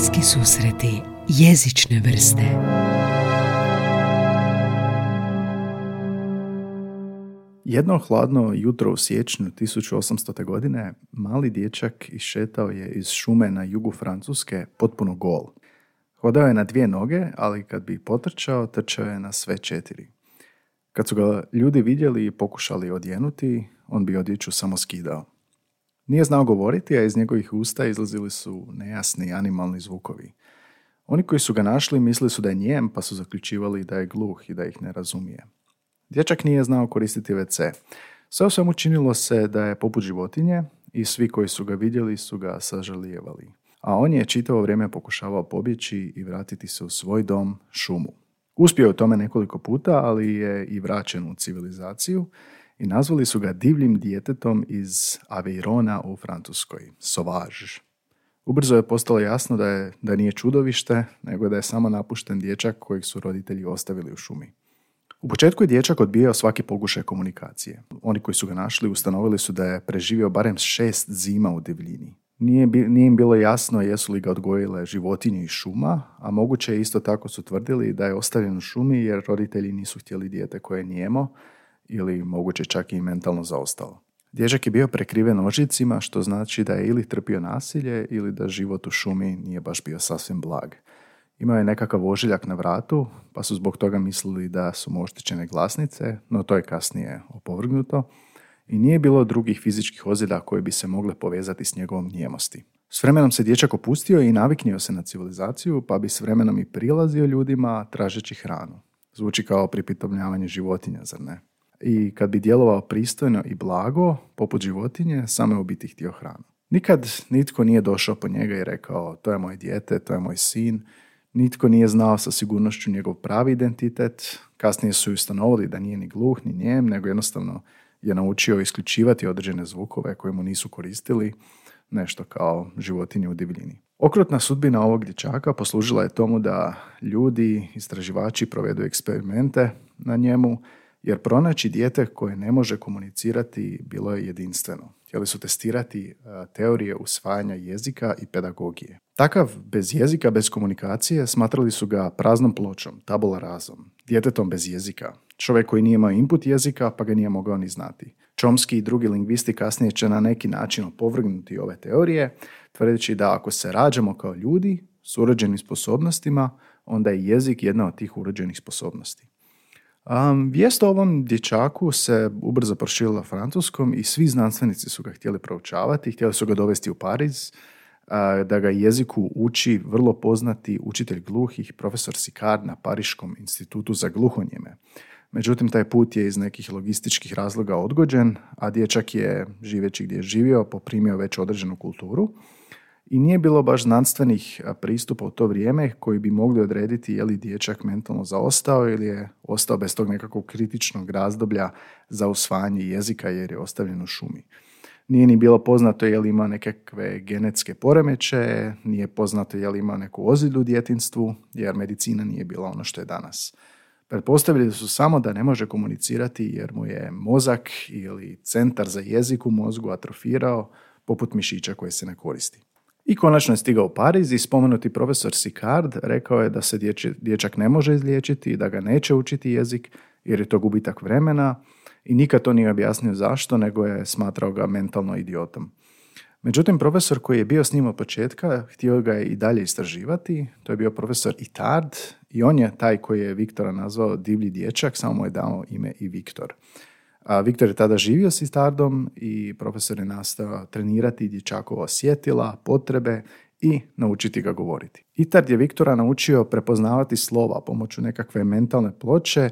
Bliski susreti jezične vrste Jedno hladno jutro u siječnju 1800. godine mali dječak išetao je iz šume na jugu Francuske potpuno gol. Hodao je na dvije noge, ali kad bi potrčao, trčao je na sve četiri. Kad su ga ljudi vidjeli i pokušali odjenuti, on bi odjeću samo skidao. Nije znao govoriti, a iz njegovih usta izlazili su nejasni animalni zvukovi. Oni koji su ga našli mislili su da je njem, pa su zaključivali da je gluh i da ih ne razumije. Dječak nije znao koristiti WC. Sve u svemu činilo se da je poput životinje i svi koji su ga vidjeli su ga sažalijevali. A on je čitavo vrijeme pokušavao pobjeći i vratiti se u svoj dom, šumu. Uspio je u tome nekoliko puta, ali je i vraćen u civilizaciju i nazvali su ga divljim djetetom iz Aveirona u Francuskoj, Sauvage. Ubrzo je postalo jasno da, je, da nije čudovište, nego da je samo napušten dječak kojeg su roditelji ostavili u šumi. U početku je dječak odbijao svaki pokušaj komunikacije. Oni koji su ga našli ustanovili su da je preživio barem šest zima u divljini. Nije, nije im bilo jasno jesu li ga odgojile životinje iz šuma, a moguće je isto tako su tvrdili da je ostavljen u šumi jer roditelji nisu htjeli dijete koje je nijemo ili moguće čak i mentalno zaostalo. Dječak je bio prekriven ožicima, što znači da je ili trpio nasilje ili da život u šumi nije baš bio sasvim blag. Imao je nekakav ožiljak na vratu, pa su zbog toga mislili da su mu oštećene glasnice, no to je kasnije opovrgnuto i nije bilo drugih fizičkih ozljeda koje bi se mogle povezati s njegovom nijemosti. S vremenom se dječak opustio i naviknio se na civilizaciju, pa bi s vremenom i prilazio ljudima tražeći hranu. Zvuči kao pripitomljavanje životinja, zar ne? I kad bi djelovao pristojno i blago, poput životinje, samo je u biti htio hranu. Nikad nitko nije došao po njega i rekao to je moj dijete, to je moj sin. Nitko nije znao sa sigurnošću njegov pravi identitet. Kasnije su ustanovili da nije ni gluh, ni njem, nego jednostavno je naučio isključivati određene zvukove koje mu nisu koristili, nešto kao životinje u divljini. Okrutna sudbina ovog dječaka poslužila je tomu da ljudi, istraživači provedu eksperimente na njemu, jer pronaći dijete koje ne može komunicirati bilo je jedinstveno. Htjeli su testirati e, teorije usvajanja jezika i pedagogije. Takav bez jezika, bez komunikacije smatrali su ga praznom pločom, tabula razom, djetetom bez jezika, čovjek koji nije imao input jezika pa ga nije mogao ni znati. Chomsky i drugi lingvisti kasnije će na neki način opovrgnuti ove teorije, tvrdeći da ako se rađamo kao ljudi s urođenim sposobnostima, onda je jezik jedna od tih urođenih sposobnosti. Um, vijest o ovom dječaku se ubrzo proširila francuskom i svi znanstvenici su ga htjeli proučavati, htjeli su ga dovesti u Pariz, da ga jeziku uči vrlo poznati učitelj gluhih, profesor Sikard na Pariškom institutu za gluhonjeme. Međutim, taj put je iz nekih logističkih razloga odgođen, a dječak je, živeći gdje je živio, poprimio već određenu kulturu i nije bilo baš znanstvenih pristupa u to vrijeme koji bi mogli odrediti je li dječak mentalno zaostao ili je ostao bez tog nekakvog kritičnog razdoblja za usvajanje jezika jer je ostavljen u šumi. Nije ni bilo poznato je li ima nekakve genetske poremeće, nije poznato je li ima neku ozilju u djetinstvu, jer medicina nije bila ono što je danas. Pretpostavili su samo da ne može komunicirati jer mu je mozak ili centar za jezik u mozgu atrofirao poput mišića koje se ne koristi. I konačno je stigao u Pariz i spomenuti profesor Sicard rekao je da se dječak ne može izliječiti i da ga neće učiti jezik jer je to gubitak vremena i nikad to nije objasnio zašto, nego je smatrao ga mentalno idiotom. Međutim, profesor koji je bio s njim od početka, htio ga je i dalje istraživati, to je bio profesor Itard i on je taj koji je Viktora nazvao divlji dječak, samo mu je dao ime i Viktor. A Viktor je tada živio s Itardom i profesor je nastao trenirati dječakova osjetila, potrebe i naučiti ga govoriti. Itard je Viktora naučio prepoznavati slova pomoću nekakve mentalne ploče,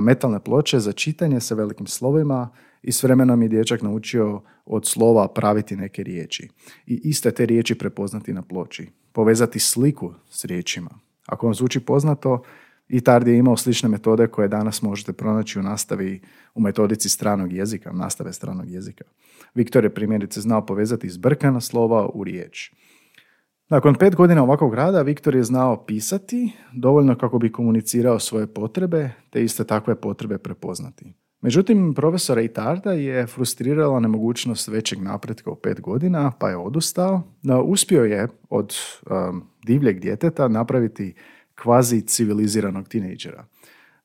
metalne ploče za čitanje sa velikim slovima i s vremenom je dječak naučio od slova praviti neke riječi i iste te riječi prepoznati na ploči, povezati sliku s riječima. Ako vam zvuči poznato, Itard je imao slične metode koje danas možete pronaći u nastavi u metodici stranog jezika, nastave stranog jezika. Viktor je primjerice znao povezati zbrkana slova u riječ. Nakon pet godina ovakvog rada Viktor je znao pisati dovoljno kako bi komunicirao svoje potrebe te iste takve potrebe prepoznati. Međutim, profesora Itarda je frustrirala nemogućnost većeg napretka u pet godina, pa je odustao. No, uspio je od um, divljeg djeteta napraviti kvazi civiliziranog tinejdžera.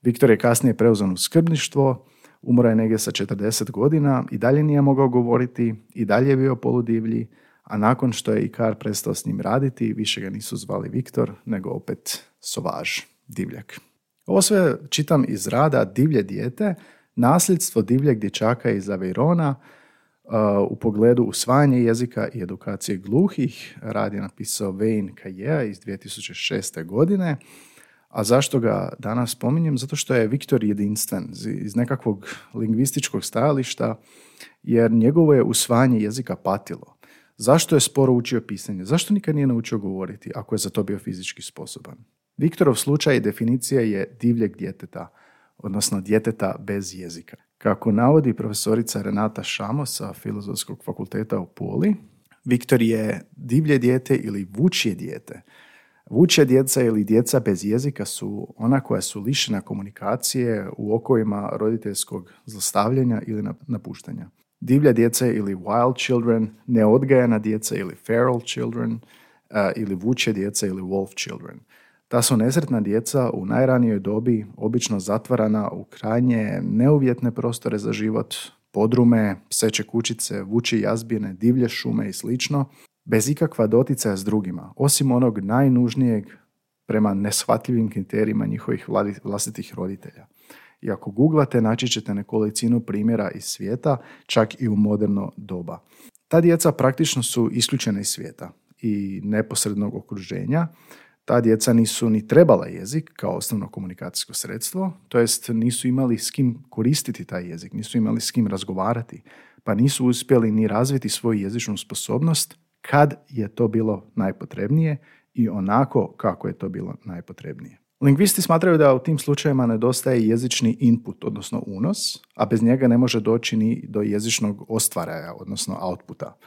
Viktor je kasnije preuzan u skrbništvo, umro je negdje sa 40 godina i dalje nije mogao govoriti, i dalje je bio poludivlji, a nakon što je Ikar prestao s njim raditi, više ga nisu zvali Viktor, nego opet Sovaž, divljak. Ovo sve čitam iz rada Divlje dijete, nasljedstvo divljeg dječaka iz Aveirona uh, u pogledu usvajanja jezika i edukacije gluhih. Rad je napisao Wayne Kajeja iz 2006. godine. A zašto ga danas spominjem? Zato što je Viktor jedinstven iz nekakvog lingvističkog stajališta, jer njegovo je usvajanje jezika patilo. Zašto je sporo učio pisanje? Zašto nikad nije naučio govoriti ako je za to bio fizički sposoban? Viktorov slučaj definicija je divljeg djeteta, odnosno djeteta bez jezika. Kako navodi profesorica Renata Šamo sa Filozofskog fakulteta u Puli, Viktor je divlje dijete ili vučje dijete. Vučje djeca ili djeca bez jezika su ona koja su lišena komunikacije u okovima roditeljskog zlostavljanja ili napuštanja. Divlja djeca ili wild children, neodgajana djeca ili feral children, ili vučje djeca ili wolf children – ta su nesretna djeca u najranijoj dobi obično zatvarana u krajnje neuvjetne prostore za život, podrume, pseće kućice, vuči jazbine, divlje šume i slično, bez ikakva doticaja s drugima, osim onog najnužnijeg prema neshvatljivim kriterijima njihovih vlastitih roditelja. I ako googlate, naći ćete nekolicinu primjera iz svijeta, čak i u moderno doba. Ta djeca praktično su isključena iz svijeta i neposrednog okruženja, ta djeca nisu ni trebala jezik kao osnovno komunikacijsko sredstvo, to jest nisu imali s kim koristiti taj jezik, nisu imali s kim razgovarati, pa nisu uspjeli ni razviti svoju jezičnu sposobnost kad je to bilo najpotrebnije i onako kako je to bilo najpotrebnije. Lingvisti smatraju da u tim slučajevima nedostaje jezični input, odnosno unos, a bez njega ne može doći ni do jezičnog ostvaraja, odnosno outputa.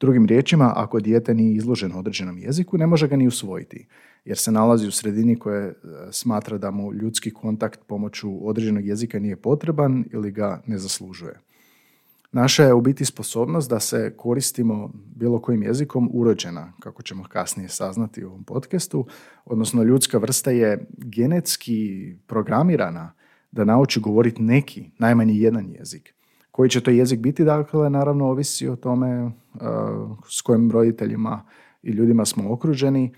Drugim riječima, ako dijete nije izloženo određenom jeziku, ne može ga ni usvojiti jer se nalazi u sredini koje e, smatra da mu ljudski kontakt pomoću određenog jezika nije potreban ili ga ne zaslužuje. Naša je u biti sposobnost da se koristimo bilo kojim jezikom urođena, kako ćemo kasnije saznati u ovom podcastu, odnosno ljudska vrsta je genetski programirana da nauči govoriti neki, najmanje jedan jezik. Koji će to jezik biti, dakle, naravno ovisi o tome uh, s kojim roditeljima i ljudima smo okruženi,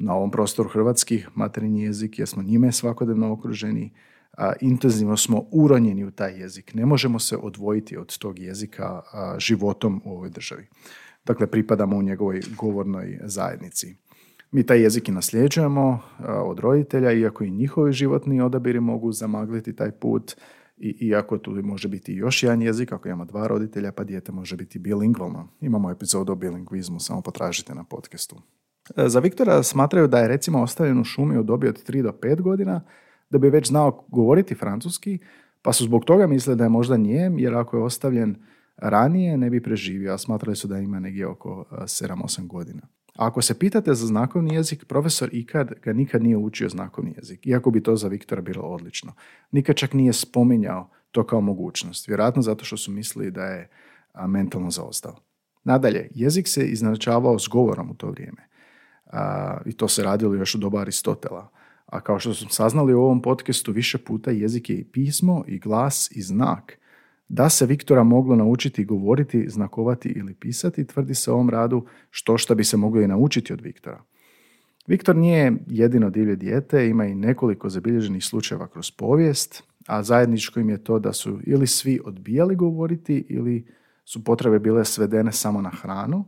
na ovom prostoru hrvatski materinji jezik jer smo njime svakodnevno okruženi, a, intenzivno smo uronjeni u taj jezik. Ne možemo se odvojiti od tog jezika životom u ovoj državi. Dakle, pripadamo u njegovoj govornoj zajednici. Mi taj jezik i nasljeđujemo od roditelja, iako i njihovi životni odabiri mogu zamagliti taj put, i, iako tu može biti još jedan jezik, ako imamo dva roditelja, pa dijete može biti bilingvalno. Imamo epizodu o bilingvizmu, samo potražite na podcastu. E, za Viktora smatraju da je recimo ostavljen u šumi u dobi od 3 do 5 godina, da bi već znao govoriti francuski, pa su zbog toga mislili da je možda njem, jer ako je ostavljen ranije ne bi preživio, a smatrali su da ima negdje oko 7-8 e, godina. A ako se pitate za znakovni jezik, profesor Ikad ga nikad nije učio znakovni jezik, iako bi to za Viktora bilo odlično. Nikad čak nije spominjao to kao mogućnost, vjerojatno zato što su mislili da je mentalno zaostao. Nadalje, jezik se iznačavao s govorom u to vrijeme i to se radilo još u doba Aristotela. A kao što smo saznali u ovom podcastu više puta jezik je i pismo i glas i znak. Da se Viktora moglo naučiti govoriti, znakovati ili pisati, tvrdi se u ovom radu što što bi se moglo i naučiti od Viktora. Viktor nije jedino divlje dijete, ima i nekoliko zabilježenih slučajeva kroz povijest, a zajedničko im je to da su ili svi odbijali govoriti ili su potrebe bile svedene samo na hranu,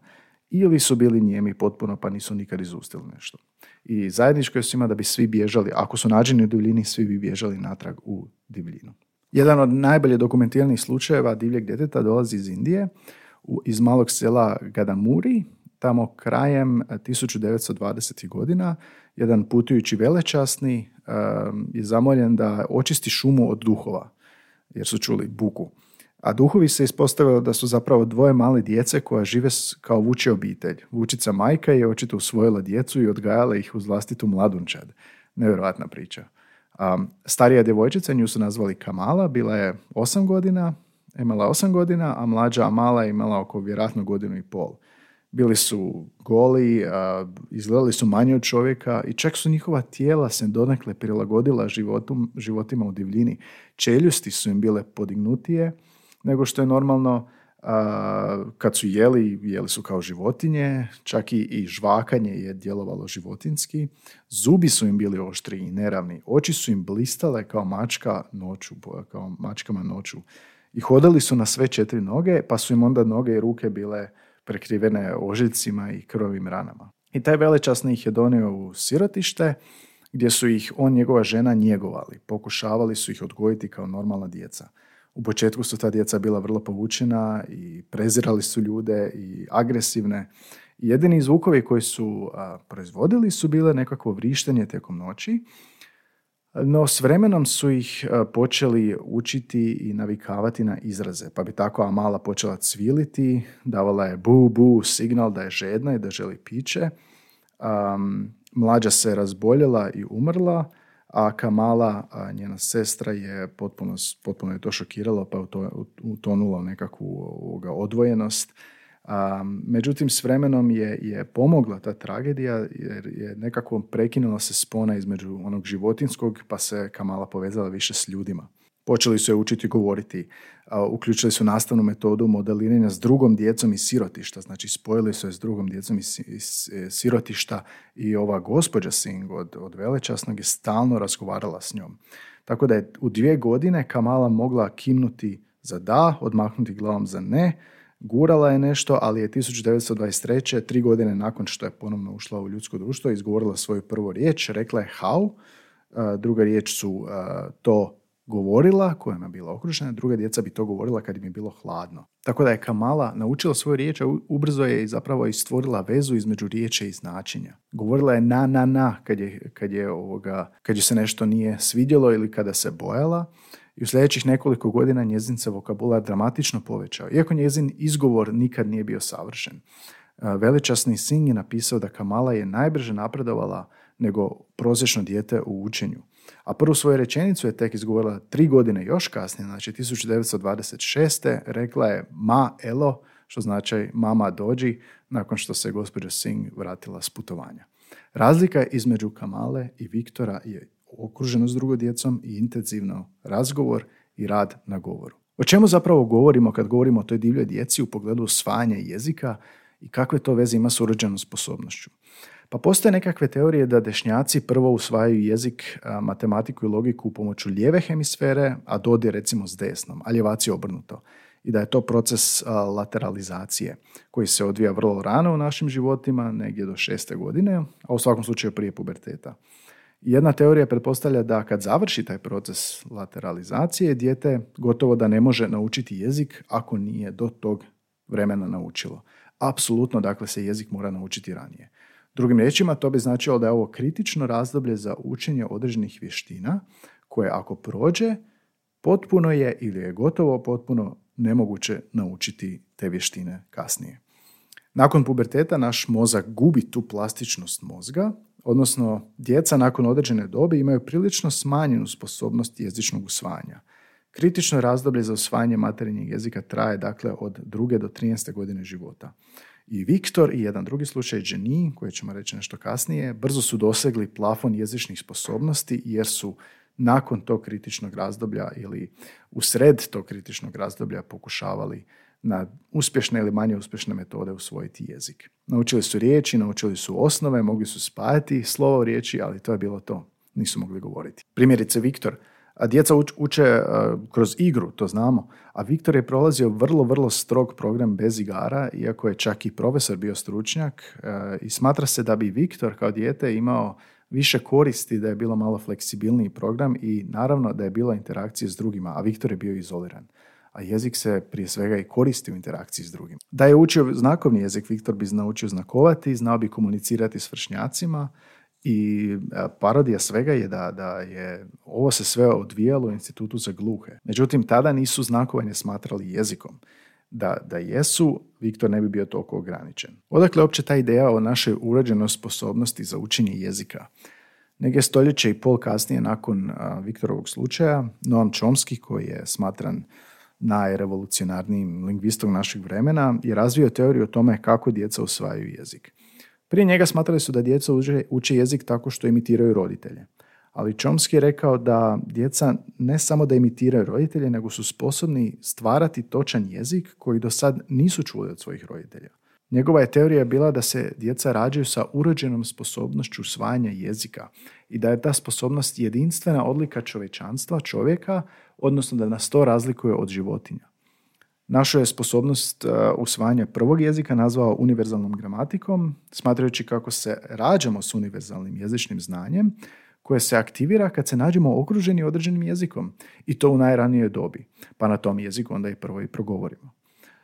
ili su bili njemi potpuno pa nisu nikad izustili nešto. I zajedničko je svima da bi svi bježali, ako su nađeni u divljini, svi bi bježali natrag u divljinu. Jedan od najbolje dokumentiranih slučajeva divljeg djeteta dolazi iz Indije, iz malog sela Gadamuri, tamo krajem 1920. godina, jedan putujući velečasni je zamoljen da očisti šumu od duhova, jer su čuli buku. A duhovi se ispostavilo da su zapravo dvoje male djece koja žive kao vuče obitelj. Vučica majka je očito usvojila djecu i odgajala ih uz vlastitu mladunčad. Nevjerojatna priča. starija djevojčica, nju su nazvali Kamala, bila je osam godina, imala osam godina, a mlađa Amala je imala oko vjerojatno godinu i pol. Bili su goli, izgledali su manje od čovjeka i čak su njihova tijela se donekle prilagodila životima u divljini. Čeljusti su im bile podignutije nego što je normalno kad su jeli, jeli su kao životinje, čak i, i žvakanje je djelovalo životinski. Zubi su im bili oštri i neravni. Oči su im blistale kao mačka noću, kao mačkama noću. I hodali su na sve četiri noge, pa su im onda noge i ruke bile prekrivene ožiljcima i krvovim ranama. I taj velečasni ih je donio u sirotište, gdje su ih on njegova žena njegovali. Pokušavali su ih odgojiti kao normalna djeca. U početku su ta djeca bila vrlo povučena i prezirali su ljude i agresivne. jedini zvukovi koji su proizvodili su bile nekakvo vrištenje tijekom noći, no s vremenom su ih počeli učiti i navikavati na izraze, pa bi tako Amala počela cviliti, davala je bu, bu, signal da je žedna i da želi piće. Um, mlađa se razboljela i umrla, a Kamala, a njena sestra, je potpuno, potpuno je to šokiralo pa je utonula u nekakvu odvojenost. A, međutim, s vremenom je, je pomogla ta tragedija jer je nekako prekinula se spona između onog životinskog pa se Kamala povezala više s ljudima. Počeli su je učiti govoriti, uključili su nastavnu metodu modeliranja s drugom djecom iz sirotišta, znači spojili su je s drugom djecom iz, e, sirotišta i ova gospođa Singh od, od Velečasnog je stalno razgovarala s njom. Tako da je u dvije godine Kamala mogla kimnuti za da, odmahnuti glavom za ne, gurala je nešto, ali je 1923. tri godine nakon što je ponovno ušla u ljudsko društvo, izgovorila svoju prvu riječ, rekla je how, druga riječ su to govorila, kojima je bila okružena, druga djeca bi to govorila kad im je bilo hladno. Tako da je Kamala naučila svoju riječ, a ubrzo je zapravo i stvorila vezu između riječi i značenja. Govorila je na, na, na kad je, kad je, ovoga, kad je se nešto nije svidjelo ili kada se bojala. I u sljedećih nekoliko godina njezin se vokabular dramatično povećao, iako njezin izgovor nikad nije bio savršen. Veličasni Singh je napisao da Kamala je najbrže napredovala nego prosječno dijete u učenju. A prvu svoju rečenicu je tek izgovorila tri godine još kasnije, znači 1926. rekla je ma elo, što znači mama dođi, nakon što se gospođa Singh vratila s putovanja. Razlika između Kamale i Viktora je okruženo s drugom djecom i intenzivno razgovor i rad na govoru. O čemu zapravo govorimo kad govorimo o toj divljoj djeci u pogledu osvajanja jezika i kakve to veze ima s urođenom sposobnošću? Pa postoje nekakve teorije da dešnjaci prvo usvajaju jezik, matematiku i logiku pomoću lijeve hemisfere, a dodi recimo s desnom, a ljevaci obrnuto. I da je to proces lateralizacije koji se odvija vrlo rano u našim životima, negdje do šeste godine, a u svakom slučaju prije puberteta. Jedna teorija pretpostavlja da kad završi taj proces lateralizacije, dijete gotovo da ne može naučiti jezik ako nije do tog vremena naučilo. Apsolutno, dakle, se jezik mora naučiti ranije. Drugim riječima, to bi značilo da je ovo kritično razdoblje za učenje određenih vještina koje ako prođe, potpuno je ili je gotovo potpuno nemoguće naučiti te vještine kasnije. Nakon puberteta naš mozak gubi tu plastičnost mozga, odnosno djeca nakon određene dobi imaju prilično smanjenu sposobnost jezičnog usvajanja. Kritično razdoblje za usvajanje materinjeg jezika traje dakle od druge do 13. godine života. I Viktor i jedan drugi slučaj, Jenny, koji ćemo reći nešto kasnije, brzo su dosegli plafon jezičnih sposobnosti jer su nakon tog kritičnog razdoblja ili u sred tog kritičnog razdoblja pokušavali na uspješne ili manje uspješne metode usvojiti jezik. Naučili su riječi, naučili su osnove, mogli su spajati slovo u riječi, ali to je bilo to. Nisu mogli govoriti. Primjerice, Viktor a djeca uče kroz igru, to znamo. A Viktor je prolazio vrlo, vrlo strog program bez igara, iako je čak i profesor bio stručnjak. I smatra se da bi Viktor kao dijete imao više koristi da je bilo malo fleksibilniji program i naravno da je bilo interakcije s drugima, a Viktor je bio izoliran. A jezik se prije svega i koristi u interakciji s drugim. Da je učio znakovni jezik, Viktor bi naučio znakovati, znao bi komunicirati s vršnjacima, i e, parodija svega je da, da je ovo se sve odvijalo u institutu za gluhe. Međutim, tada nisu znakovanje smatrali jezikom. Da, da jesu, Viktor ne bi bio toliko ograničen. Odakle uopće ta ideja o našoj uređenoj sposobnosti za učenje jezika? Neke stoljeće i pol kasnije nakon Viktorovog slučaja, Noam Chomsky, koji je smatran najrevolucionarnijim lingvistom našeg vremena, je razvio teoriju o tome kako djeca usvajaju jezik. Prije njega smatrali su da djeca uče, jezik tako što imitiraju roditelje. Ali Chomsky je rekao da djeca ne samo da imitiraju roditelje, nego su sposobni stvarati točan jezik koji do sad nisu čuli od svojih roditelja. Njegova je teorija bila da se djeca rađaju sa urođenom sposobnošću usvajanja jezika i da je ta sposobnost jedinstvena odlika čovječanstva, čovjeka, odnosno da nas to razlikuje od životinja. Našu je sposobnost uh, usvajanja prvog jezika nazvao univerzalnom gramatikom, smatrajući kako se rađamo s univerzalnim jezičnim znanjem, koje se aktivira kad se nađemo okruženi određenim jezikom i to u najranijoj dobi, pa na tom jeziku onda i prvo i progovorimo.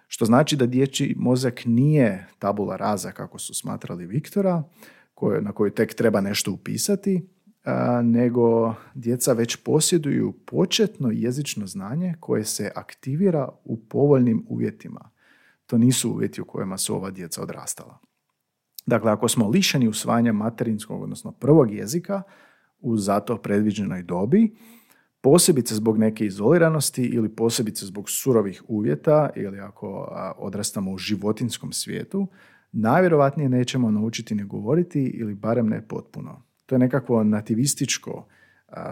Što znači da dječji mozak nije tabula raza kako su smatrali Viktora, na koju tek treba nešto upisati, nego djeca već posjeduju početno jezično znanje koje se aktivira u povoljnim uvjetima. To nisu uvjeti u kojima su ova djeca odrastala. Dakle, ako smo lišeni usvajanja materinskog, odnosno prvog jezika, u zato predviđenoj dobi, posebice zbog neke izoliranosti ili posebice zbog surovih uvjeta ili ako odrastamo u životinskom svijetu, najvjerovatnije nećemo naučiti ne govoriti ili barem ne potpuno. To je nekakvo nativističko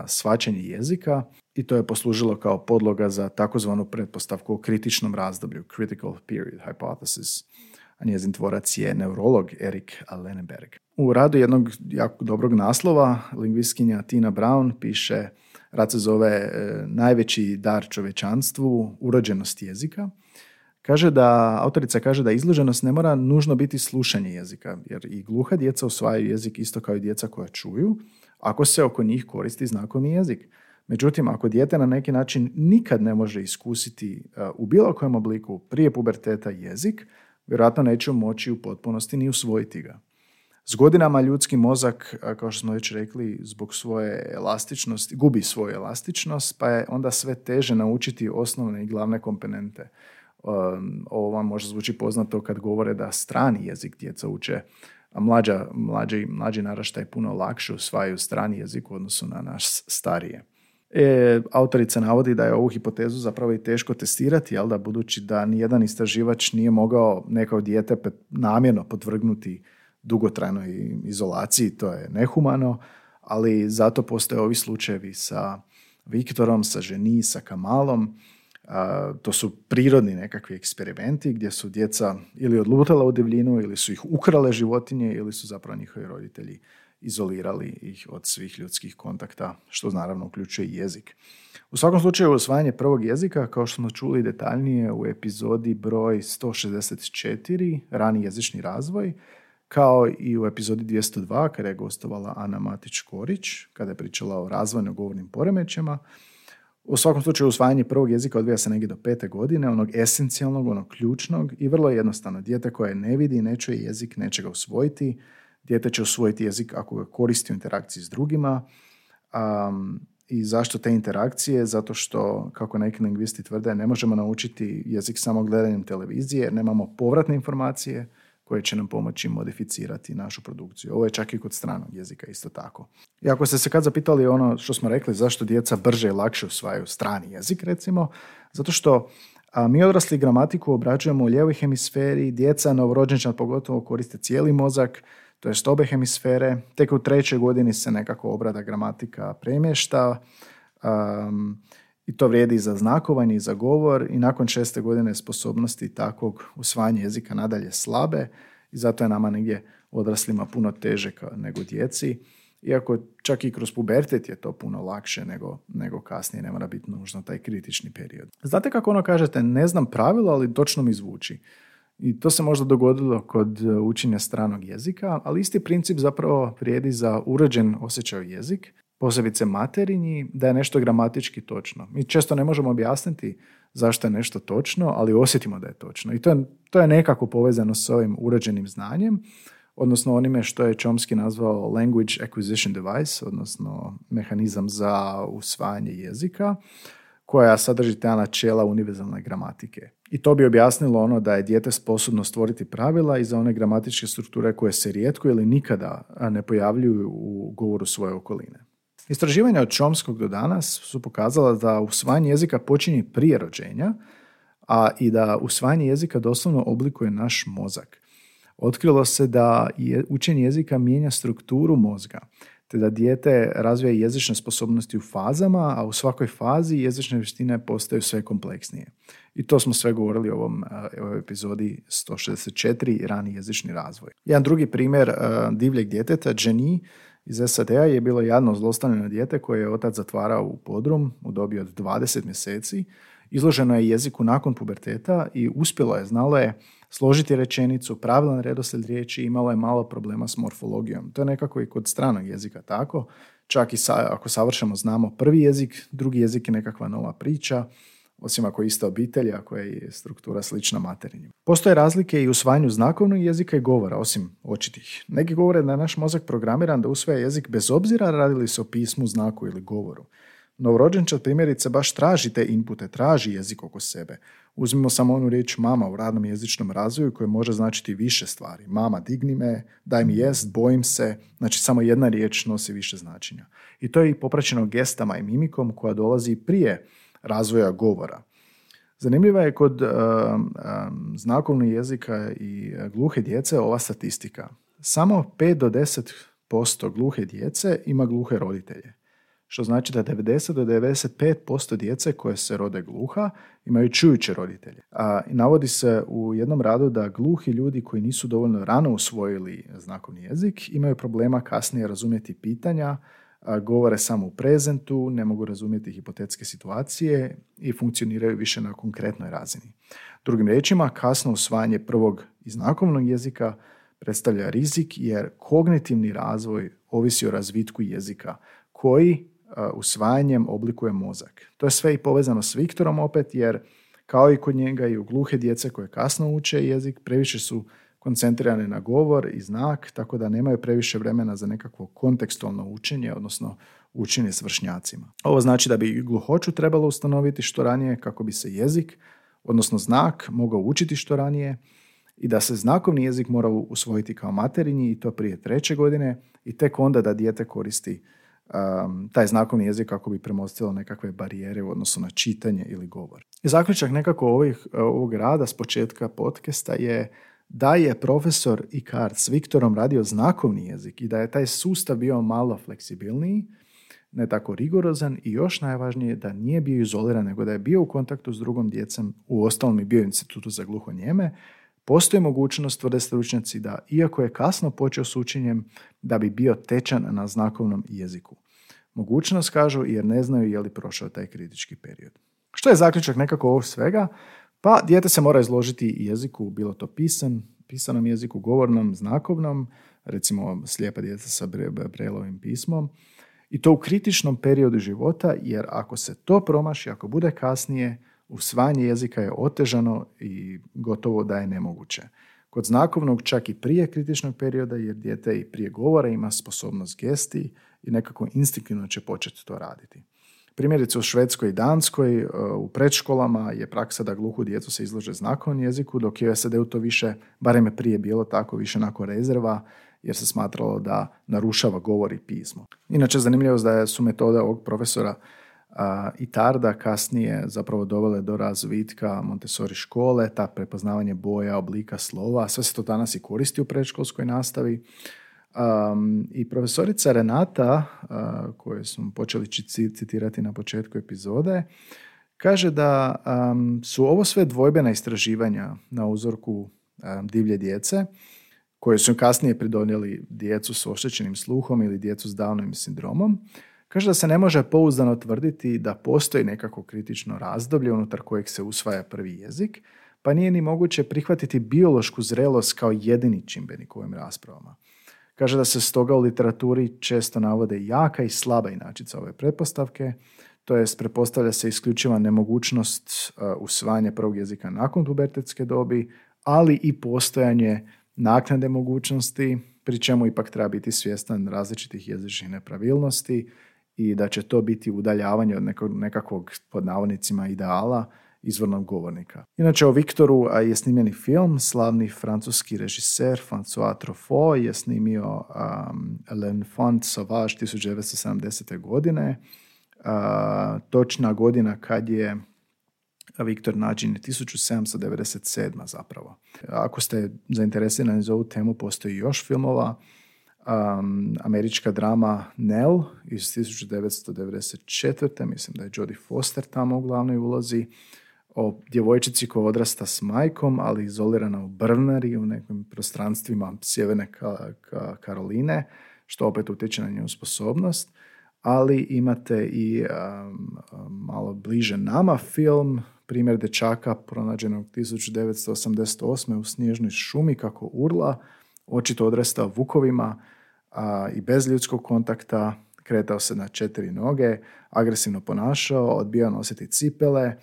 svačanje jezika i to je poslužilo kao podloga za takozvanu pretpostavku o kritičnom razdoblju, critical period hypothesis, a njezin tvorac je neurolog Erik Lenneberg. U radu jednog jako dobrog naslova, lingvistkinja Tina Brown piše Rad se zove e, Najveći dar čovečanstvu, urođenost jezika. Kaže da, autorica kaže da izloženost ne mora nužno biti slušanje jezika, jer i gluha djeca usvajaju jezik isto kao i djeca koja čuju, ako se oko njih koristi znakovni jezik. Međutim, ako dijete na neki način nikad ne može iskusiti e, u bilo kojem obliku prije puberteta jezik, vjerojatno neće moći u potpunosti ni usvojiti ga. S godinama ljudski mozak, kao što smo već rekli, zbog svoje elastičnosti, gubi svoju elastičnost, pa je onda sve teže naučiti osnovne i glavne komponente. Ovo vam možda zvuči poznato kad govore da strani jezik djeca uče, a mlađa, mlađi, mlađi naraštaj puno lakše usvajaju strani jezik u odnosu na naš starije. E, autorica navodi da je ovu hipotezu zapravo i teško testirati, jel da budući da nijedan istraživač nije mogao neko dijete namjerno podvrgnuti dugotrajnoj izolaciji, to je nehumano, ali zato postoje ovi slučajevi sa Viktorom, sa ženi, sa Kamalom. To su prirodni nekakvi eksperimenti gdje su djeca ili odlutala u divljinu ili su ih ukrale životinje ili su zapravo njihovi roditelji izolirali ih od svih ljudskih kontakta, što naravno uključuje jezik. U svakom slučaju, osvajanje prvog jezika, kao što smo čuli detaljnije u epizodi broj 164, rani jezični razvoj, kao i u epizodi 202 kada je gostovala Ana Matić-Korić, kada je pričala o razvojno govornim poremećama. U svakom slučaju usvajanje prvog jezika odvija se negdje do pete godine, onog esencijalnog, onog ključnog i vrlo jednostavno. Dijete koje ne vidi, ne čuje jezik, neće ga usvojiti. Dijete će usvojiti jezik ako ga koristi u interakciji s drugima. Um, I zašto te interakcije? Zato što, kako neki lingvisti tvrde, ne možemo naučiti jezik samo gledanjem televizije, nemamo povratne informacije, koje će nam pomoći modificirati našu produkciju. Ovo je čak i kod stranog jezika isto tako. I ako ste se kad zapitali ono što smo rekli, zašto djeca brže i lakše usvajaju strani jezik, recimo, zato što a mi odrasli gramatiku obrađujemo u lijevoj hemisferi, djeca novorođenčad pogotovo koriste cijeli mozak, to je obe hemisfere, tek u trećoj godini se nekako obrada gramatika premješta, um, i to vrijedi za znakovanje i za govor i nakon šeste godine sposobnosti takvog usvajanja jezika nadalje slabe i zato je nama negdje odraslima puno teže nego djeci. Iako čak i kroz pubertet je to puno lakše nego, nego kasnije, ne mora biti nužno taj kritični period. Znate kako ono kažete, ne znam pravilo, ali točno mi zvuči. I to se možda dogodilo kod učenja stranog jezika, ali isti princip zapravo vrijedi za uređen osjećaj jezik posebice materinji, da je nešto gramatički točno. Mi često ne možemo objasniti zašto je nešto točno, ali osjetimo da je točno. I to je, to je nekako povezano s ovim uređenim znanjem, odnosno onime što je Chomsky nazvao language acquisition device, odnosno mehanizam za usvajanje jezika, koja sadrži ta načela univerzalne gramatike. I to bi objasnilo ono da je dijete sposobno stvoriti pravila i za one gramatičke strukture koje se rijetko ili nikada ne pojavljuju u govoru svoje okoline. Istraživanja od Čomskog do danas su pokazala da usvajanje jezika počinje prije rođenja, a i da usvajanje jezika doslovno oblikuje naš mozak. Otkrilo se da učenje jezika mijenja strukturu mozga, te da dijete razvija jezične sposobnosti u fazama, a u svakoj fazi jezične vještine postaju sve kompleksnije. I to smo sve govorili u ovom ovoj epizodi 164, rani jezični razvoj. Jedan drugi primjer divljeg djeteta, Jenny, iz SAD-a je bilo jadno zlostavljeno dijete koje je otac zatvarao u podrum u dobi od 20 mjeseci. Izloženo je jeziku nakon puberteta i uspjelo je, znalo je složiti rečenicu, pravilan redoslijed riječi, imalo je malo problema s morfologijom. To je nekako i kod stranog jezika tako. Čak i sa, ako savršeno znamo prvi jezik, drugi jezik je nekakva nova priča, osim ako je ista obitelj, ako je struktura slična materinju. Postoje razlike i u usvajanju znakovnog jezika i govora, osim očitih. Neki govore da je naš mozak programiran da usvaja jezik bez obzira radili se o pismu, znaku ili govoru. Novorođenčad primjerice baš traži te inpute, traži jezik oko sebe. Uzmimo samo onu riječ mama u radnom jezičnom razvoju koja može značiti više stvari. Mama, digni me, daj mi jest, bojim se. Znači samo jedna riječ nosi više značenja. I to je i popraćeno gestama i mimikom koja dolazi prije razvoja govora. Zanimljiva je kod um, znakovnog jezika i gluhe djece ova statistika. Samo 5 do 10% gluhe djece ima gluhe roditelje što znači da 90 do 95% djece koje se rode gluha imaju čujuće roditelje. A, navodi se u jednom radu da gluhi ljudi koji nisu dovoljno rano usvojili znakovni jezik imaju problema kasnije razumjeti pitanja, govore samo u prezentu, ne mogu razumjeti hipotetske situacije i funkcioniraju više na konkretnoj razini. Drugim riječima, kasno usvajanje prvog i znakovnog jezika predstavlja rizik jer kognitivni razvoj ovisi o razvitku jezika koji usvajanjem oblikuje mozak. To je sve i povezano s Viktorom opet, jer kao i kod njega i u gluhe djece koje kasno uče jezik, previše su koncentrirane na govor i znak, tako da nemaju previše vremena za nekakvo kontekstualno učenje, odnosno učenje s vršnjacima. Ovo znači da bi gluhoću trebalo ustanoviti što ranije kako bi se jezik, odnosno znak, mogao učiti što ranije i da se znakovni jezik mora usvojiti kao materinji i to prije treće godine i tek onda da dijete koristi um, taj znakovni jezik kako bi premostilo nekakve barijere u odnosu na čitanje ili govor. Zaključak nekako ovih, ovog rada s početka podcasta je da je profesor Ikard s Viktorom radio znakovni jezik i da je taj sustav bio malo fleksibilniji, ne tako rigorozan i još najvažnije da nije bio izoliran, nego da je bio u kontaktu s drugom djecom, u ostalom i bio institutu za gluho njeme, Postoji mogućnost, tvrde stručnjaci, da iako je kasno počeo s učenjem, da bi bio tečan na znakovnom jeziku. Mogućnost kažu jer ne znaju je li prošao taj kritički period. Što je zaključak nekako ovog svega? Pa dijete se mora izložiti jeziku, bilo to pisan, pisanom jeziku, govornom, znakovnom, recimo slijepa djeca sa brelovim pismom, i to u kritičnom periodu života, jer ako se to promaši, ako bude kasnije, usvajanje jezika je otežano i gotovo da je nemoguće. Kod znakovnog čak i prije kritičnog perioda jer dijete i prije govora ima sposobnost gesti i nekako instinktivno će početi to raditi. Primjerice u Švedskoj i Danskoj e, u predškolama je praksa da gluhu djecu se izlože znakovnom jeziku, dok je u SAD-u to više, barem je prije bilo tako, više nakon rezerva, jer se smatralo da narušava govor i pismo. Inače, zanimljivo da su metode ovog profesora i Tarda kasnije zapravo dovele do razvitka Montessori škole, ta prepoznavanje boja, oblika slova, sve se to danas i koristi u predškolskoj nastavi. Um, I profesorica Renata, uh, koju smo počeli citirati na početku epizode, kaže da su ovo sve dvojbena istraživanja na uzorku divlje djece, koje su kasnije pridonijeli djecu s oštećenim sluhom ili djecu s Downovim sindromom, Kaže da se ne može pouzdano tvrditi da postoji nekako kritično razdoblje unutar kojeg se usvaja prvi jezik, pa nije ni moguće prihvatiti biološku zrelost kao jedini čimbenik u ovim raspravama. Kaže da se stoga u literaturi često navode jaka i slaba inačica ove pretpostavke, to jest prepostavlja se isključiva nemogućnost uh, usvajanja prvog jezika nakon pubertetske dobi, ali i postojanje naknade mogućnosti, pri čemu ipak treba biti svjestan različitih jezičnih nepravilnosti i da će to biti udaljavanje od nekog, nekakvog pod navodnicima ideala izvornog govornika. Inače o Viktoru je snimljeni film, slavni francuski režiser François Truffaut je snimio um, L'Enfant Sauvage 1970. godine. Uh, točna godina kad je Viktor nađen je 1797. zapravo. Ako ste zainteresirani za ovu temu, postoji još filmova. Um, američka drama Nell iz 1994. Mislim da je Jodie Foster tamo u glavnoj ulozi o djevojčici koja odrasta s majkom, ali izolirana u Brnari, u nekim prostranstvima sjeverne ka, ka Karoline, što opet utječe na njenu sposobnost. Ali imate i um, malo bliže nama film, primjer dečaka pronađenog 1988. u snježnoj šumi kako urla, očito odrastao vukovima a, i bez ljudskog kontakta, kretao se na četiri noge, agresivno ponašao, odbijao nositi cipele,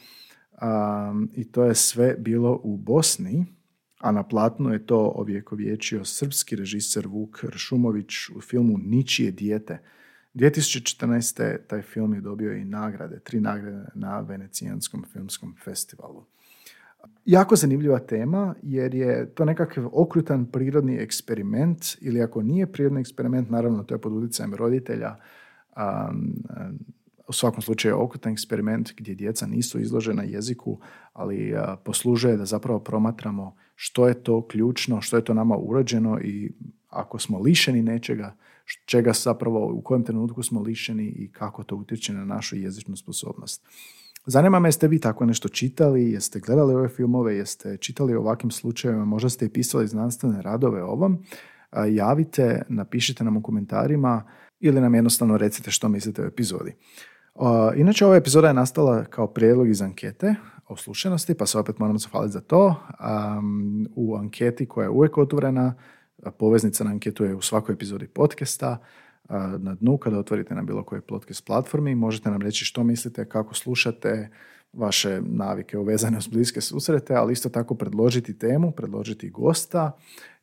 Um, I to je sve bilo u Bosni, a na platnu je to ovjekovječio srpski režiser Vuk Ršumović u filmu Ničije dijete. 2014. taj film je dobio i nagrade, tri nagrade na Venecijanskom filmskom festivalu. Jako zanimljiva tema jer je to nekakav okrutan prirodni eksperiment ili ako nije prirodni eksperiment, naravno to je pod utjecajem roditelja, um, u svakom slučaju okutan eksperiment gdje djeca nisu izložena jeziku, ali poslužuje da zapravo promatramo što je to ključno, što je to nama urođeno i ako smo lišeni nečega, čega zapravo, u kojem trenutku smo lišeni i kako to utječe na našu jezičnu sposobnost. Zanima me jeste vi tako nešto čitali, jeste gledali ove filmove, jeste čitali o ovakvim slučajevima, možda ste i pisali znanstvene radove o ovom. Javite, napišite nam u komentarima ili nam jednostavno recite što mislite o epizodi inače, ova epizoda je nastala kao prijedlog iz ankete o slušanosti, pa se opet moramo zahvaliti za to. u anketi koja je uvijek otvorena, poveznica na anketu je u svakoj epizodi podcasta. na dnu, kada otvorite na bilo kojoj podcast platformi, možete nam reći što mislite, kako slušate, vaše navike uvezane uz bliske susrete, ali isto tako predložiti temu, predložiti gosta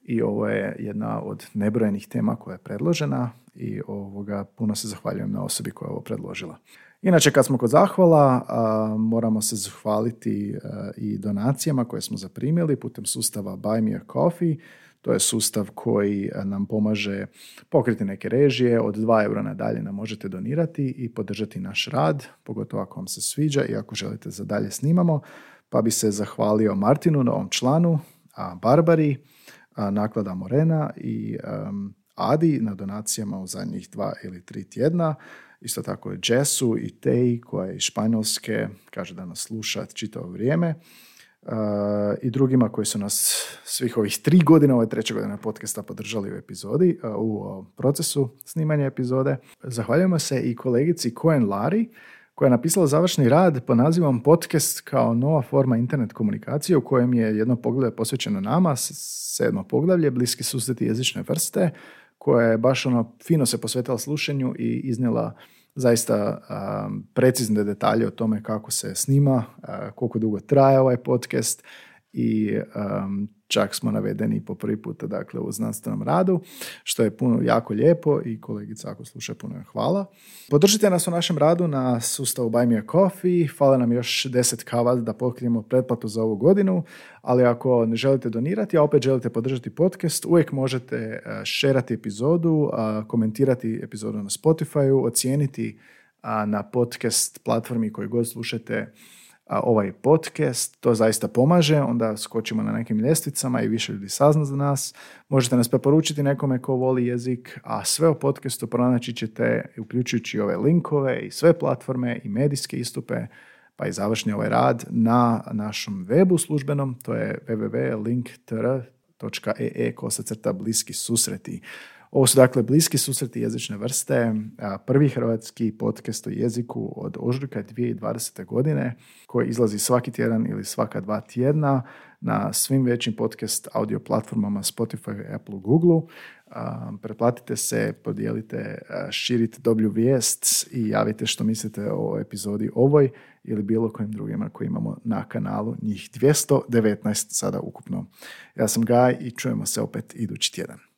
i ovo je jedna od nebrojenih tema koja je predložena i ovoga, puno se zahvaljujem na osobi koja je ovo predložila. Inače, kad smo kod zahvala, moramo se zahvaliti i donacijama koje smo zaprimili putem sustava Buy Me a Coffee. To je sustav koji nam pomaže pokriti neke režije, od 2 eura nadalje nam možete donirati i podržati naš rad, pogotovo ako vam se sviđa i ako želite za dalje snimamo. Pa bi se zahvalio Martinu, novom članu, a Barbari, naklada Morena i Adi na donacijama u zadnjih dva ili tri tjedna. Isto tako je Jessu i Tej koja je iz Španjolske, kaže da nas sluša čitavo vrijeme. I drugima koji su nas svih ovih tri godina, ove treće godine podcasta podržali u epizodi, u procesu snimanja epizode. Zahvaljujemo se i kolegici Cohen Lari, koja je napisala završni rad po nazivom podcast kao nova forma internet komunikacije u kojem je jedno poglavlje posvećeno nama, sedmo poglavlje, bliski susreti jezične vrste, koja je baš ono fino se posvetila slušanju i iznijela zaista precizne detalje o tome kako se snima, koliko dugo traje ovaj podcast i čak smo navedeni po prvi puta dakle, u znanstvenom radu, što je puno jako lijepo i kolegica ako sluša puno je hvala. Podržite nas u našem radu na sustavu Buy Me a Coffee, hvala nam još 10 kava da pokrijemo pretplatu za ovu godinu, ali ako ne želite donirati, a opet želite podržati podcast, uvijek možete e, šerati epizodu, komentirati epizodu na Spotify, ocijeniti na podcast platformi koju god slušate ovaj podcast, to zaista pomaže, onda skočimo na nekim ljestvicama i više ljudi sazna za nas. Možete nas preporučiti nekome ko voli jezik, a sve o podcastu pronaći ćete, uključujući ove linkove i sve platforme i medijske istupe, pa i završni ovaj rad na našom webu službenom, to je www.linktr.ee kosacrta bliski susreti. Ovo su dakle bliski susreti jezične vrste, prvi hrvatski podcast o jeziku od ožujka 2020. godine koji izlazi svaki tjedan ili svaka dva tjedna na svim većim podcast audio platformama Spotify, Apple, Google. Preplatite se, podijelite, širite dobru vijest i javite što mislite o epizodi ovoj ili bilo kojim drugima koji imamo na kanalu, njih 219 sada ukupno. Ja sam Gaj i čujemo se opet idući tjedan.